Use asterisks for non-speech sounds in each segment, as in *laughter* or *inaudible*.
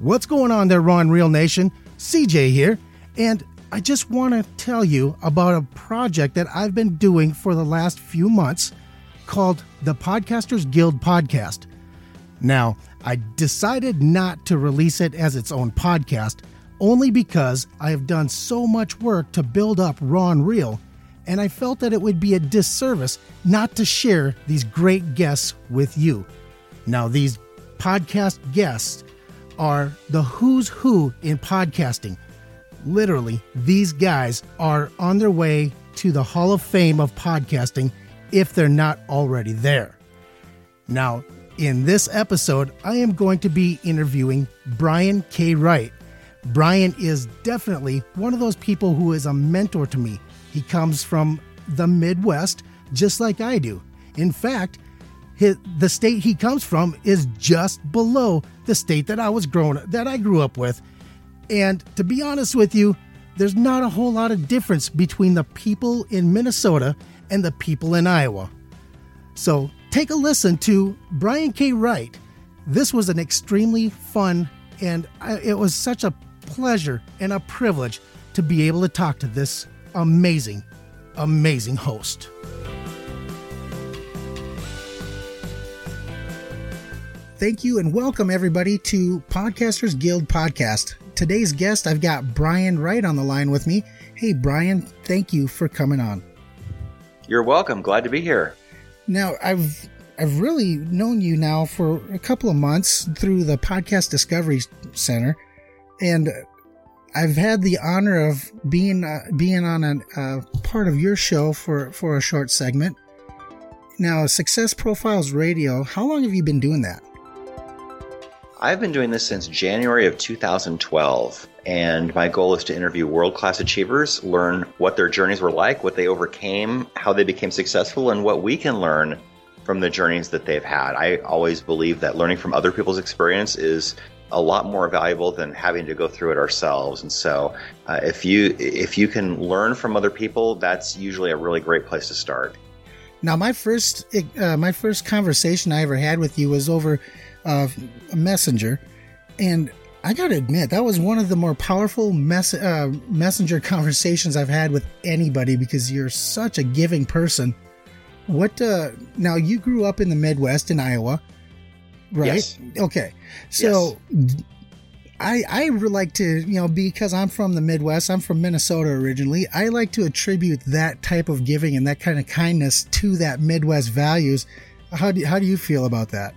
What's going on there, Raw and Real Nation? CJ here, and I just want to tell you about a project that I've been doing for the last few months called the Podcasters Guild Podcast. Now, I decided not to release it as its own podcast only because I have done so much work to build up and Real, and I felt that it would be a disservice not to share these great guests with you. Now, these podcast guests are the who's who in podcasting. Literally, these guys are on their way to the Hall of Fame of podcasting if they're not already there. Now, in this episode, I am going to be interviewing Brian K. Wright. Brian is definitely one of those people who is a mentor to me. He comes from the Midwest, just like I do. In fact, his, the state he comes from is just below the state that I was grown that I grew up with. And to be honest with you, there's not a whole lot of difference between the people in Minnesota and the people in Iowa. So take a listen to Brian K. Wright. This was an extremely fun and it was such a pleasure and a privilege to be able to talk to this amazing, amazing host. Thank you and welcome everybody to Podcasters Guild Podcast. Today's guest, I've got Brian Wright on the line with me. Hey, Brian, thank you for coming on. You're welcome. Glad to be here. Now, I've I've really known you now for a couple of months through the Podcast Discovery Center, and I've had the honor of being uh, being on a uh, part of your show for for a short segment. Now, Success Profiles Radio. How long have you been doing that? I've been doing this since January of 2012, and my goal is to interview world class achievers, learn what their journeys were like, what they overcame, how they became successful, and what we can learn from the journeys that they've had. I always believe that learning from other people's experience is a lot more valuable than having to go through it ourselves. And so, uh, if you if you can learn from other people, that's usually a really great place to start. Now, my first uh, my first conversation I ever had with you was over uh, Messenger, and I got to admit that was one of the more powerful mess- uh, messenger *laughs* conversations I've had with anybody because you're such a giving person. What uh, now? You grew up in the Midwest in Iowa, right? Yes. Okay, so. Yes. I, I like to, you know, because I'm from the Midwest, I'm from Minnesota originally. I like to attribute that type of giving and that kind of kindness to that Midwest values. How do, how do you feel about that?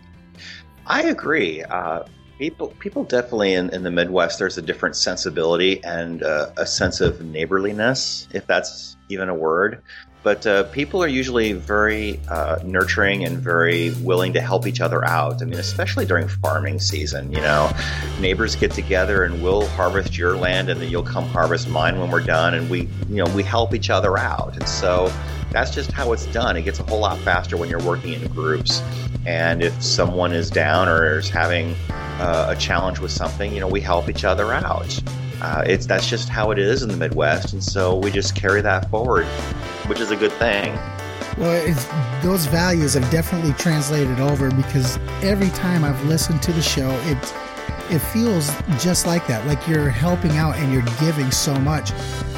I agree. Uh, people people definitely in, in the Midwest, there's a different sensibility and uh, a sense of neighborliness, if that's even a word. But uh, people are usually very uh, nurturing and very willing to help each other out. I mean, especially during farming season, you know, neighbors get together and we'll harvest your land and then you'll come harvest mine when we're done. And we, you know, we help each other out. And so that's just how it's done. It gets a whole lot faster when you're working in groups. And if someone is down or is having uh, a challenge with something, you know, we help each other out. Uh, it's that's just how it is in the Midwest, and so we just carry that forward, which is a good thing. Well, those values have definitely translated over because every time I've listened to the show, it it feels just like that. Like you're helping out and you're giving so much.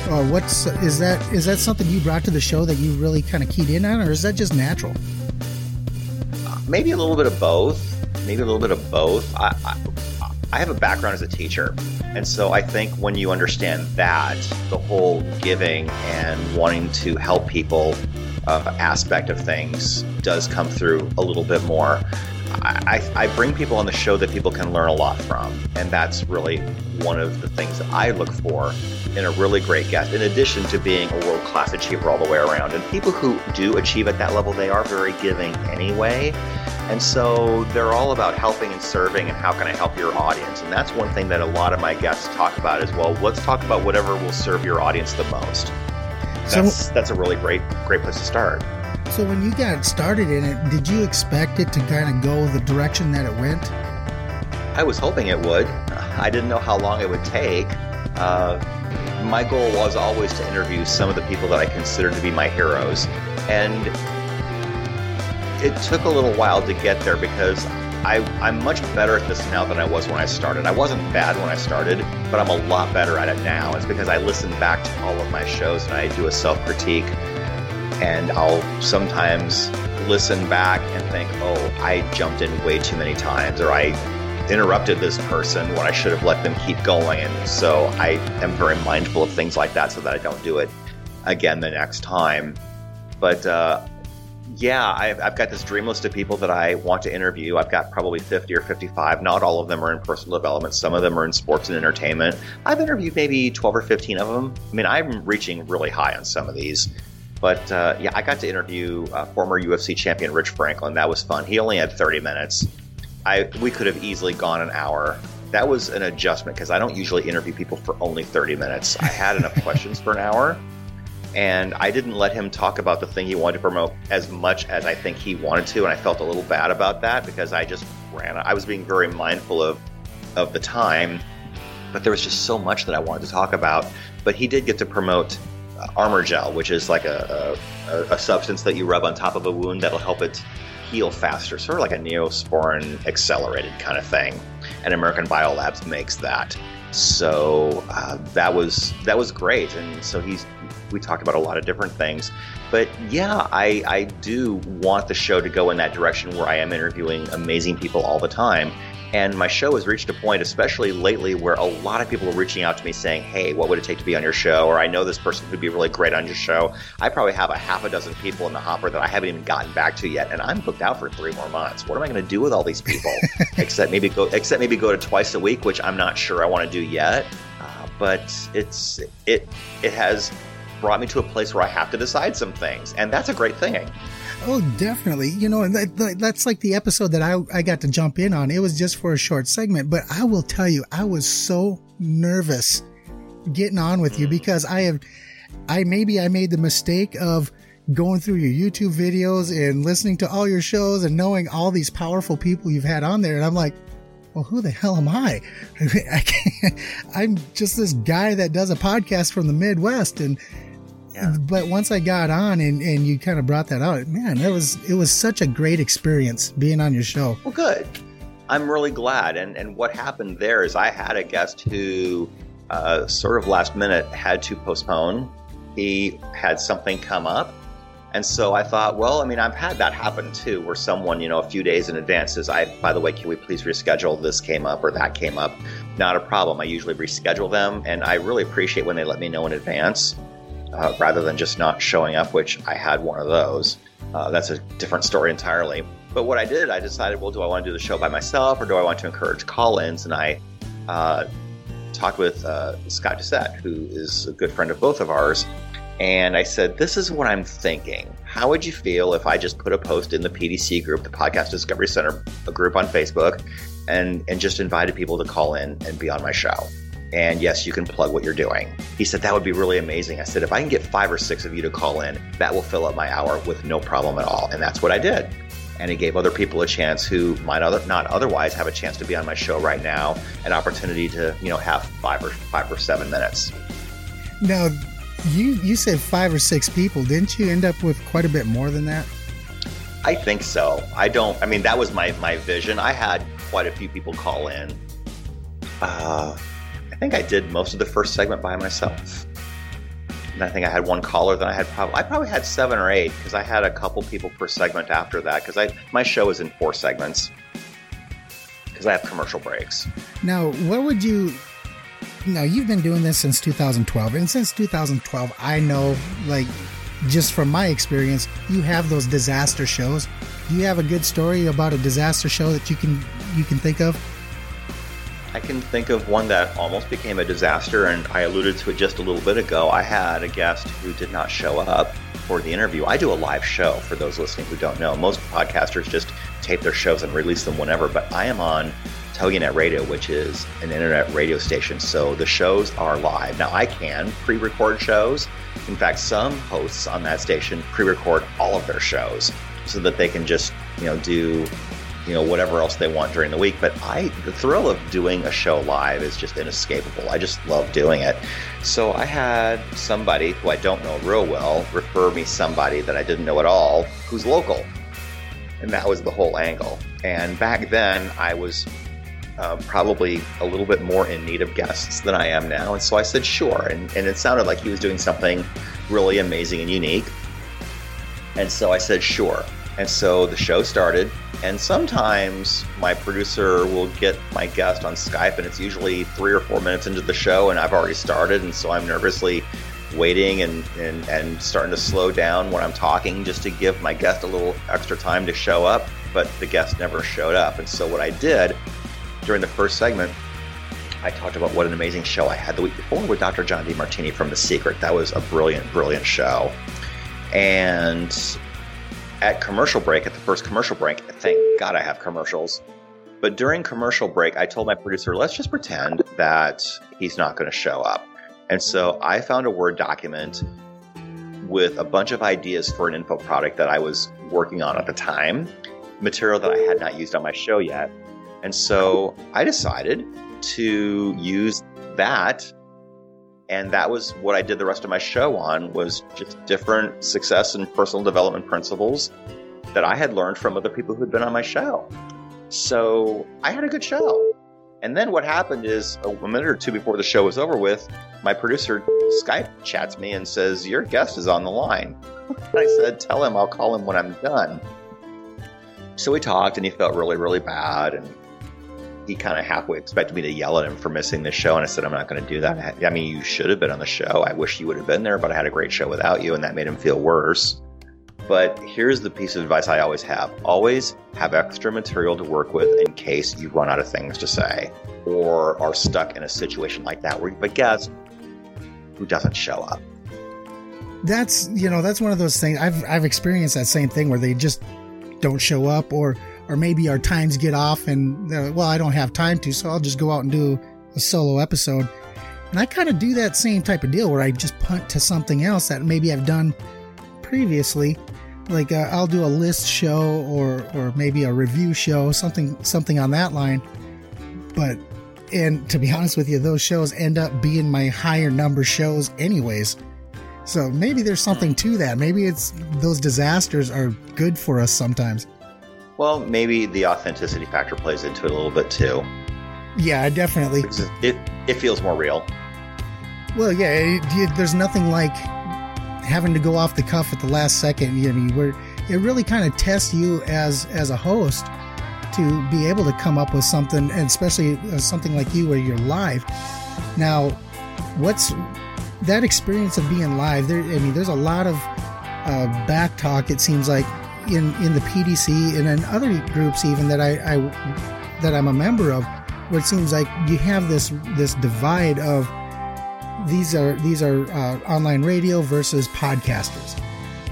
Uh, what's is that? Is that something you brought to the show that you really kind of keyed in on, or is that just natural? maybe a little bit of both. Maybe a little bit of both. I, I, I have a background as a teacher, and so I think when you understand that, the whole giving and wanting to help people uh, aspect of things does come through a little bit more. I, I, bring people on the show that people can learn a lot from, and that's really one of the things that I look for in a really great guest. In addition to being a world class achiever all the way around, and people who do achieve at that level, they are very giving anyway, and so they're all about helping and serving, and how can I help your audience? And that's one thing that a lot of my guests talk about as well. Let's talk about whatever will serve your audience the most. That's so, that's a really great great place to start. So when you got started in it, did you expect it to kind of go the direction that it went? I was hoping it would. I didn't know how long it would take. Uh, my goal was always to interview some of the people that I consider to be my heroes. And it took a little while to get there because I, I'm much better at this now than I was when I started. I wasn't bad when I started, but I'm a lot better at it now. It's because I listen back to all of my shows and I do a self critique. And I'll sometimes listen back and think, oh, I jumped in way too many times, or I interrupted this person when I should have let them keep going. And so I am very mindful of things like that so that I don't do it again the next time. But uh, yeah, I've, I've, got this dream list of people that I want to interview. I've got probably 50 or 55. Not all of them are in personal development. Some of them are in sports and entertainment. I've interviewed maybe 12 or 15 of them. I mean, I'm reaching really high on some of these. But uh, yeah, I got to interview uh, former UFC champion Rich Franklin. That was fun. He only had 30 minutes. I we could have easily gone an hour. That was an adjustment because I don't usually interview people for only 30 minutes. I had enough *laughs* questions for an hour and I didn't let him talk about the thing he wanted to promote as much as I think he wanted to, and I felt a little bad about that because I just ran. I was being very mindful of of the time, but there was just so much that I wanted to talk about. But he did get to promote Armor Gel, which is like a, a, a substance that you rub on top of a wound that'll help it heal faster, sort of like a Neosporin accelerated kind of thing. And American Biolabs makes that. So uh, that was that was great, and so he's we talked about a lot of different things. But yeah, I, I do want the show to go in that direction where I am interviewing amazing people all the time. And my show has reached a point, especially lately, where a lot of people are reaching out to me saying, Hey, what would it take to be on your show? Or I know this person who'd be really great on your show. I probably have a half a dozen people in the hopper that I haven't even gotten back to yet. And I'm booked out for three more months. What am I going to do with all these people? *laughs* except maybe go, except maybe go to twice a week, which I'm not sure I want to do yet. Uh, but it's, it, it has brought me to a place where I have to decide some things. And that's a great thing. Oh, definitely. You know, that, that's like the episode that I, I got to jump in on. It was just for a short segment, but I will tell you, I was so nervous getting on with you because I have, I maybe I made the mistake of going through your YouTube videos and listening to all your shows and knowing all these powerful people you've had on there. And I'm like, well, who the hell am I? *laughs* I am just this guy that does a podcast from the Midwest and yeah. But once I got on and, and you kind of brought that out, man, it was it was such a great experience being on your show. Well, good. I'm really glad. And and what happened there is I had a guest who uh, sort of last minute had to postpone. He had something come up. And so I thought, well, I mean, I've had that happen too, where someone, you know, a few days in advance says, I, by the way, can we please reschedule? This came up or that came up. Not a problem. I usually reschedule them. And I really appreciate when they let me know in advance uh, rather than just not showing up, which I had one of those. Uh, that's a different story entirely. But what I did, I decided, well, do I want to do the show by myself or do I want to encourage call ins? And I uh, talked with uh, Scott Doucette, who is a good friend of both of ours. And I said, This is what I'm thinking. How would you feel if I just put a post in the PDC group, the Podcast Discovery Center a group on Facebook, and, and just invited people to call in and be on my show? And yes, you can plug what you're doing. He said, That would be really amazing. I said, If I can get five or six of you to call in, that will fill up my hour with no problem at all. And that's what I did. And he gave other people a chance who might other, not otherwise have a chance to be on my show right now, an opportunity to, you know, have five or five or seven minutes. Now, you you said five or six people. Didn't you end up with quite a bit more than that? I think so. I don't. I mean, that was my my vision. I had quite a few people call in. Uh, think I did most of the first segment by myself. And I think I had one caller. Then I had probably I probably had seven or eight because I had a couple people per segment after that because I my show is in four segments because I have commercial breaks. Now, what would you? Now you've been doing this since 2012, and since 2012, I know like just from my experience, you have those disaster shows. Do you have a good story about a disaster show that you can you can think of? I can think of one that almost became a disaster, and I alluded to it just a little bit ago. I had a guest who did not show up for the interview. I do a live show for those listening who don't know. Most podcasters just tape their shows and release them whenever, but I am on TogiNet Radio, which is an internet radio station. So the shows are live. Now I can pre record shows. In fact, some hosts on that station pre record all of their shows so that they can just, you know, do you know whatever else they want during the week but i the thrill of doing a show live is just inescapable i just love doing it so i had somebody who i don't know real well refer me somebody that i didn't know at all who's local And that was the whole angle. And back then, I was uh, probably a little bit more in need of guests than I am now. And so I said, sure. And, and it sounded like he was doing something really amazing and unique. And so I said, sure. And so the show started. And sometimes my producer will get my guest on Skype, and it's usually three or four minutes into the show, and I've already started. And so I'm nervously waiting and, and, and starting to slow down when I'm talking just to give my guest a little extra time to show up. But the guest never showed up. And so what I did during the first segment, I talked about what an amazing show I had the week before with Dr. John Demartini from The Secret. That was a brilliant, brilliant show. And at commercial break, at the first commercial break, thank God I have commercials. But during commercial break, I told my producer, let's just pretend that he's not going to show up. And so I found a Word document with a bunch of ideas for an info product that I was working on at the time, material that I had not used on my show yet. And so I decided to use that and that was what I did the rest of my show on was just different success and personal development principles that I had learned from other people who'd been on my show. So I had a good show. And then what happened is a minute or two before the show was over with, my producer Skype chats me and says, Your guest is on the line. And *laughs* I said, Tell him I'll call him when I'm done. So we talked and he felt really, really bad. And he kind of halfway expected me to yell at him for missing the show. And I said, I'm not going to do that. I mean, you should have been on the show. I wish you would have been there, but I had a great show without you. And that made him feel worse. But here's the piece of advice I always have always have extra material to work with in case you run out of things to say or are stuck in a situation like that where you have a guest who doesn't show up. That's, you know, that's one of those things I've, I've experienced that same thing where they just don't show up or or maybe our times get off and like, well, I don't have time to, so I'll just go out and do a solo episode. And I kind of do that same type of deal where I just punt to something else that maybe I've done previously. Like uh, I'll do a list show or or maybe a review show, something something on that line. But and to be *laughs* honest with you, those shows end up being my higher number shows anyways. So maybe there's something to that. Maybe it's those disasters are good for us sometimes. Well, maybe the authenticity factor plays into it a little bit too. Yeah, definitely. It it feels more real. Well, yeah, it, it, there's nothing like having to go off the cuff at the last second. You know, where it really kind of tests you as as a host to be able to come up with something, and especially uh, something like you where you're live. Now, what's that experience of being live? There, I mean, there's a lot of uh, back talk. It seems like in in the PDC and in other groups even that I, I that I'm a member of, where it seems like you have this this divide of these are these are uh, online radio versus podcasters.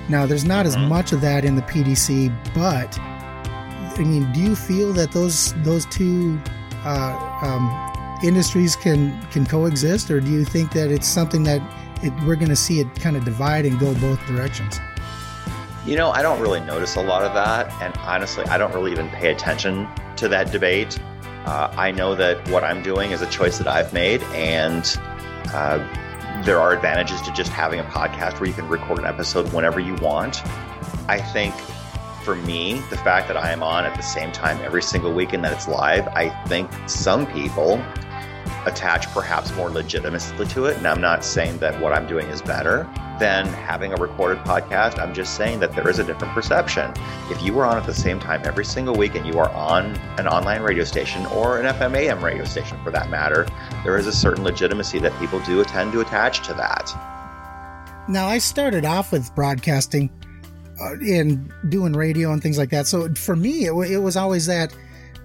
Now, there's not as mm-hmm. much of that in the PDC, but I mean, do you feel that those those two uh, um, industries can can coexist, or do you think that it's something that it, we're going to see it kind of divide and go both directions? You know, I don't really notice a lot of that. And honestly, I don't really even pay attention to that debate. Uh, I know that what I'm doing is a choice that I've made, and uh, there are advantages to just having a podcast where you can record an episode whenever you want. I think for me, the fact that I am on at the same time every single week and that it's live, I think some people attach perhaps more legitimacy to it. And I'm not saying that what I'm doing is better than having a recorded podcast. I'm just saying that there is a different perception. If you are on at the same time every single week and you are on an online radio station or an FMAM radio station for that matter, there is a certain legitimacy that people do tend to attach to that. Now, I started off with broadcasting uh, and doing radio and things like that. So for me, it, it was always that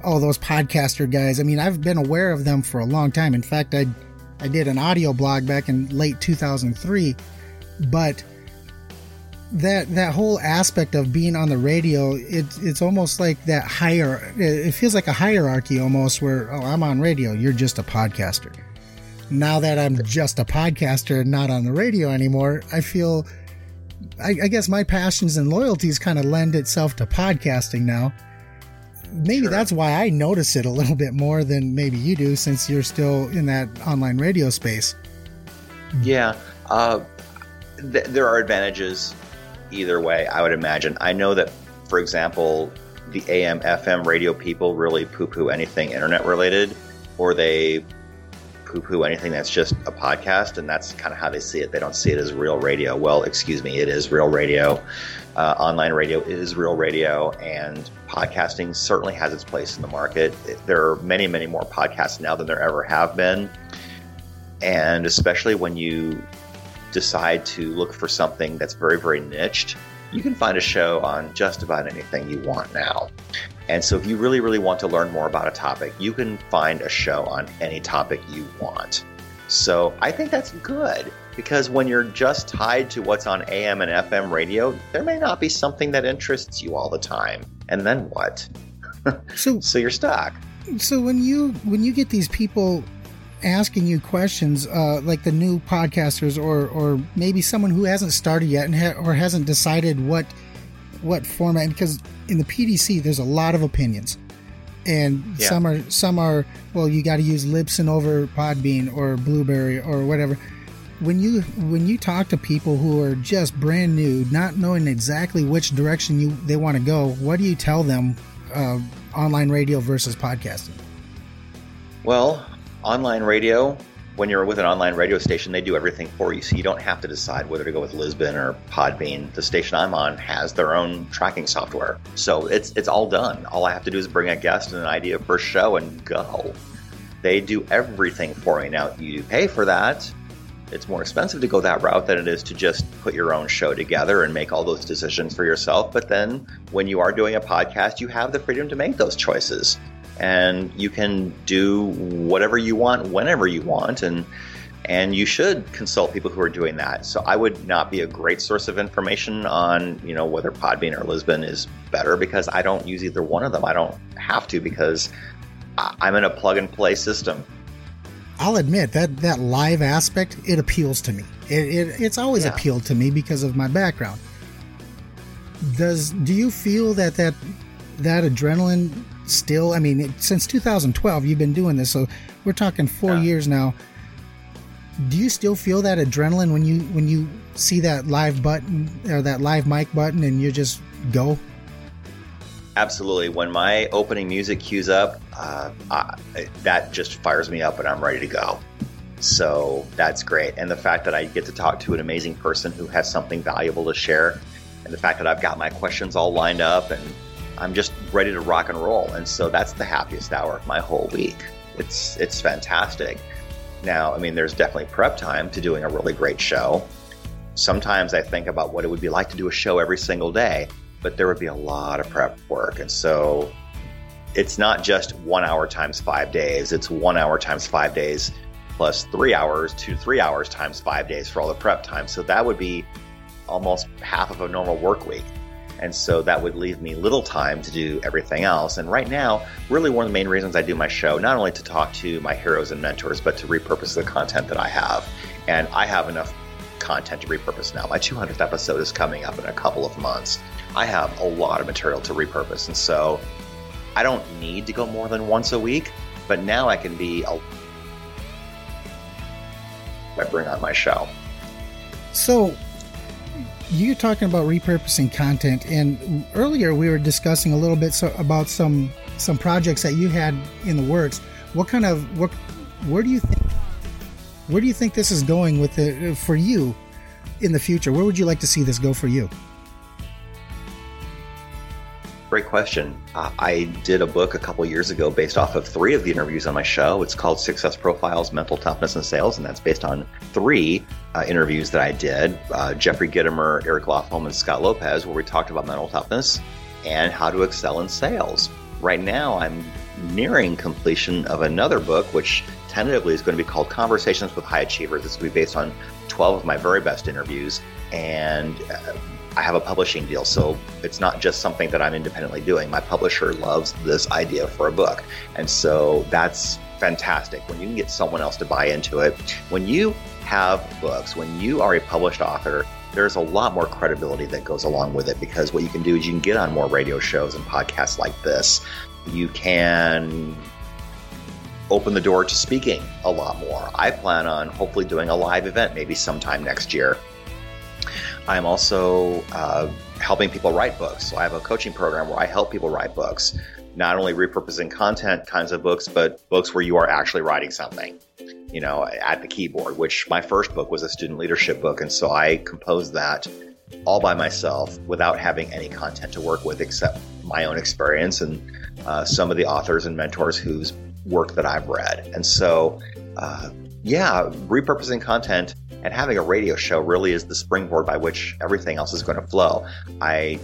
oh, those podcaster guys. I mean, I've been aware of them for a long time. In fact, I I did an audio blog back in late 2003, but that that whole aspect of being on the radio, it, it's almost like that higher. It feels like a hierarchy almost, where oh, I'm on radio, you're just a podcaster. Now that I'm just a podcaster and not on the radio anymore, I feel. I, I guess my passions and loyalties kind of lend itself to podcasting now maybe sure. that's why I notice it a little bit more than maybe you do, since you're still in that online radio space. Yeah, uh, th- there are advantages either way. I would imagine. I know that, for example, the AM FM radio people really poo poo anything internet related, or they poo poo anything that's just a podcast, and that's kind of how they see it. They don't see it as real radio. Well, excuse me, it is real radio. Uh, online radio is real radio, and podcasting certainly has its place in the market. There are many, many more podcasts now than there ever have been. And especially when you decide to look for something that's very, very niched, you can find a show on just about anything you want now. And so, if you really, really want to learn more about a topic, you can find a show on any topic you want. So, I think that's good because when you're just tied to what's on AM and FM radio, there may not be something that interests you all the time. And then what? *laughs* So, so you're stuck. So when you when you get these people asking you questions, uh, like the new podcasters, or or maybe someone who hasn't started yet and ha- or hasn't decided what what format, because in the PDC there's a lot of opinions, and yeah. some are some are well you got to use Libsyn over Podbean or Blubrry or whatever. When you when you talk to people who are just brand new, not knowing exactly which direction you they want to go, what do you tell them? Uh, online radio versus podcasting? Well, online radio, when you're with an online radio station, they do everything for you. So you don't have to decide whether to go with Libsyn or Podbean. The station I'm on has their own tracking software. So it's it's all done. All I have to do is bring a guest and an idea for a show and go. They do everything for me. Now you pay for that. It's more expensive to go that route than it is to just put your own show together and make all those decisions for yourself. But then when you are doing a podcast, you have the freedom to make those choices and you can do whatever you want whenever you want and and you should consult people who are doing that. So I would not be a great source of information on, you know, whether Podbean or Libsyn is better because I don't use either one of them. I don't have to because I'm in a plug and play system. I'll admit that that live aspect it appeals to me. It, it it's always yeah. appealed to me because of my background. Does do you feel that that that adrenaline still i mean since 2012 you've been doing this so we're talking four yeah. years now. Do you still feel that adrenaline when you when you see that live button or that live mic button and you just go? Absolutely. When my opening music cues up uh, I, that just fires me up and i'm ready to go. So that's great. And the fact that i get to talk to an amazing person who has something valuable to share and the fact that i've got my questions all lined up and I'm just ready to rock and roll. And so that's the happiest hour of my whole week. It's it's fantastic. Now, I mean, there's definitely prep time to doing a really great show. Sometimes I think about what it would be like to do a show every single day, but there would be a lot of prep work. And so it's not just one hour times five days, it's one hour times five days plus three hours to three hours times five days for all the prep time. So that would be almost half of a normal work week. And so that would leave me little time to do everything else. And right now, really one of the main reasons I do my show, not only to talk to my heroes and mentors, but to repurpose the content that I have. And I have enough content to repurpose now. My 200th episode is coming up in a couple of months. I have a lot of material to repurpose. And so I don't need to go more than once a week, but now I can be a I bring on my show. So you're talking about repurposing content, and earlier we were discussing a little bit so, about some some projects that you had in the works. What kind of what? Where do you think? Where do you think this is going with it uh, for you in the future? Where would you like to see this go for you? Great question. Uh, I did a book a couple years ago based off of three of the interviews on my show. It's called Success Profiles, Mental Toughness, and Sales, and that's based on three uh, interviews that I did uh, Jeffrey Gitomer, Eric Lofholm, and Scott Lopez, where we talked about mental toughness and how to excel in sales. Right now, I'm nearing completion of another book, which tentatively is going to be called Conversations with High Achievers. It's going to be based on 12 of my very best interviews. And uh, I have a publishing deal, so it's not just something that I'm independently doing. My publisher loves this idea for a book. And so that's fantastic when you can get someone else to buy into it. When you have books, when you are a published author, there's a lot more credibility that goes along with it because what you can do is you can get on more radio shows and podcasts like this. You can open the door to speaking a lot more. I plan on hopefully doing a live event maybe sometime next year I'm also uh, helping people write books. So I have a coaching program where I help people write books, not only repurposing content kinds of books, but books where you are actually writing something, you know, at the keyboard, which my first book was a student leadership book. And so I composed that all by myself without having any content to work with except my own experience and uh, some of the authors and mentors whose work that I've read. And so, uh, yeah, repurposing content and having a radio show really is the springboard by which everything else is going to flow. I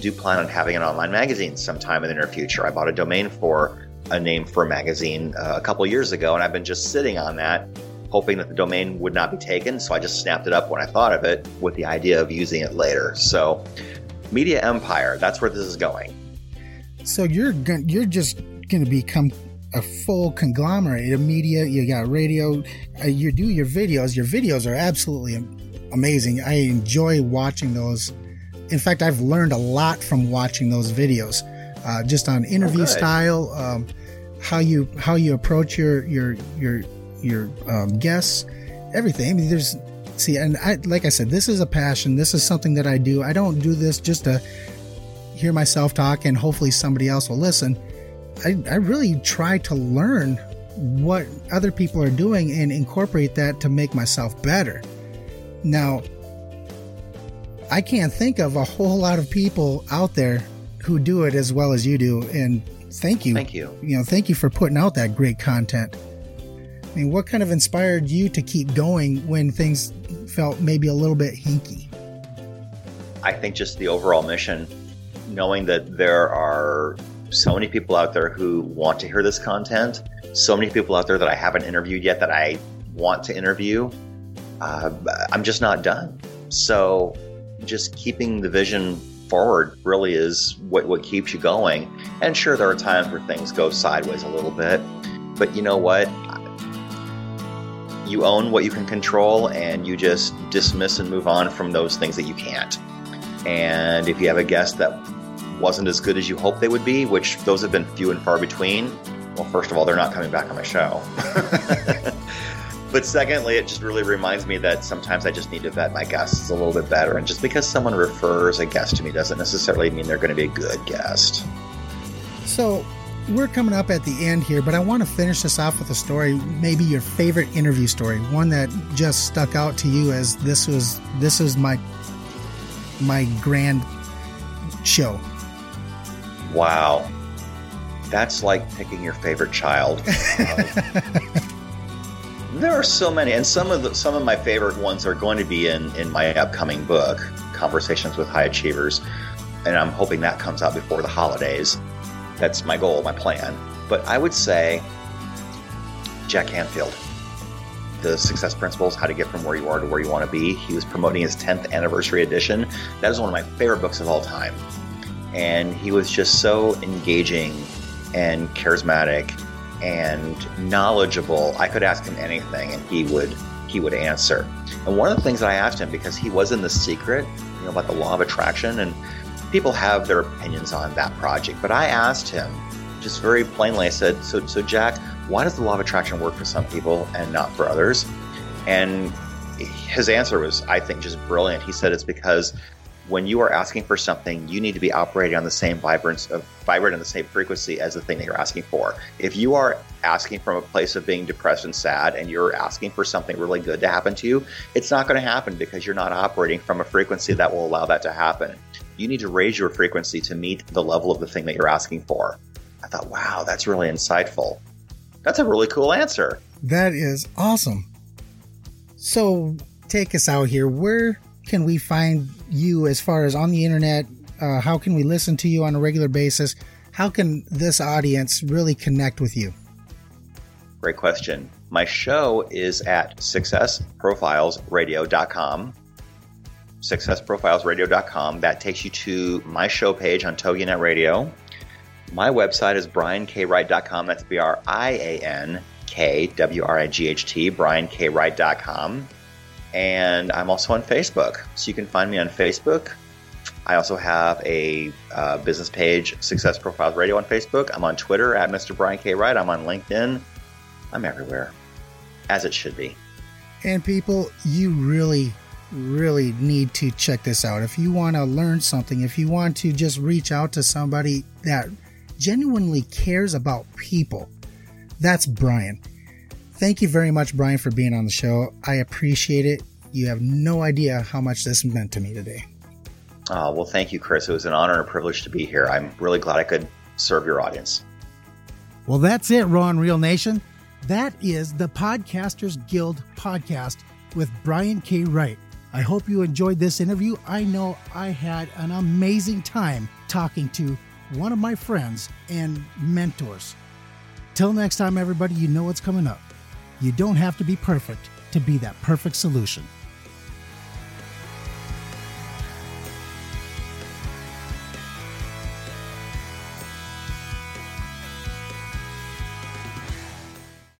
do plan on having an online magazine sometime in the near future. I bought a domain for a name for a magazine uh, a couple years ago, and I've been just sitting on that, hoping that the domain would not be taken. So I just snapped it up when I thought of it with the idea of using it later. So, media empire, that's where this is going. So you're you're just going to become a full conglomerate of media. You got radio. Uh, you do your videos. Your videos are absolutely amazing. I enjoy watching those. In fact, I've learned a lot from watching those videos, uh, just on interview oh, style, um, how you how you approach your your your your um, guests, everything. I mean, there's see, and I like I said, this is a passion. This is something that I do. I don't do this just to hear myself talk and hopefully somebody else will listen. I, I really try to learn what other people are doing and incorporate that to make myself better. Now, I can't think of a whole lot of people out there who do it as well as you do. And thank you. Thank you. You know, thank you for putting out that great content. I mean, what kind of inspired you to keep going when things felt maybe a little bit hinky? I think just the overall mission, knowing that there are so many people out there who want to hear this content, so many people out there that I haven't interviewed yet that I want to interview. Uh, I'm just not done. So, just keeping the vision forward really is what, what keeps you going. And sure, there are times where things go sideways a little bit, but you know what? You own what you can control and you just dismiss and move on from those things that you can't. And if you have a guest that wasn't as good as you hoped they would be, which those have been few and far between, well, first of all, they're not coming back on my show. *laughs* but secondly, it just really reminds me that sometimes I just need to vet my guests a little bit better. And just because someone refers a guest to me doesn't necessarily mean they're going to be a good guest. So, we're coming up at the end here, but I want to finish this off with a story, maybe your favorite interview story, one that just stuck out to you as this was this was my my grand show. Wow. That's like picking your favorite child. *laughs* Um, there are so many, and some of the, some of my favorite ones are going to be in in my upcoming book, Conversations with High Achievers, and I'm hoping that comes out before the holidays. That's my goal, my plan. But I would say Jack Canfield, the Success Principles: How to Get from Where You Are to Where You Want to Be. He was promoting his 10th anniversary edition. That is one of my favorite books of all time and he was just so engaging and charismatic and knowledgeable. I could ask him anything and he would he would answer. And one of the things that I asked him because he was in the secret, you know, about the law of attraction and people have their opinions on that project, but I asked him just very plainly I said, "So so Jack, why does the law of attraction work for some people and not for others?" And his answer was I think just brilliant. He said it's because when you are asking for something, you need to be operating on the same vibrance of vibrate on the same frequency as the thing that you're asking for. If you are asking from a place of being depressed and sad and you're asking for something really good to happen to you, it's not going to happen because you're not operating from a frequency that will allow that to happen. You need to raise your frequency to meet the level of the thing that you're asking for. I thought, wow, that's really insightful. That's a really cool answer. That is awesome. So, take us out here. Where can we find you as far as on the internet? Uh, how can we listen to you on a regular basis? How can this audience really connect with you? Great question. My show is at successprofilesradio.com. Successprofilesradio.com. That takes you to my show page on TogiNet Radio. My website is briankwright.com. That's B R I A N K W R I G H T, briankwright.com. And I'm also on Facebook. So you can find me on Facebook. I also have a uh, business page, Success Profiles Radio on Facebook. I'm on Twitter at Mr. Brian K. Wright. I'm on LinkedIn. I'm everywhere, as it should be. And people, you really really need to check this out. If you want to learn something, if you want to just reach out to somebody that genuinely cares about people, that's Brian. Thank you very much, Brian, for being on the show. I appreciate it. You have no idea how much this meant to me today. Oh, well, thank you, Chris. It was an honor and a privilege to be here. I'm really glad I could serve your audience. Well, that's it, Raw and Real Nation. That is the Podcasters Guild podcast with Brian K. Wright. I hope you enjoyed this interview. I know I had an amazing time talking to one of my friends and mentors. Till next time, everybody, you know what's coming up. You don't have to be perfect to be that perfect solution.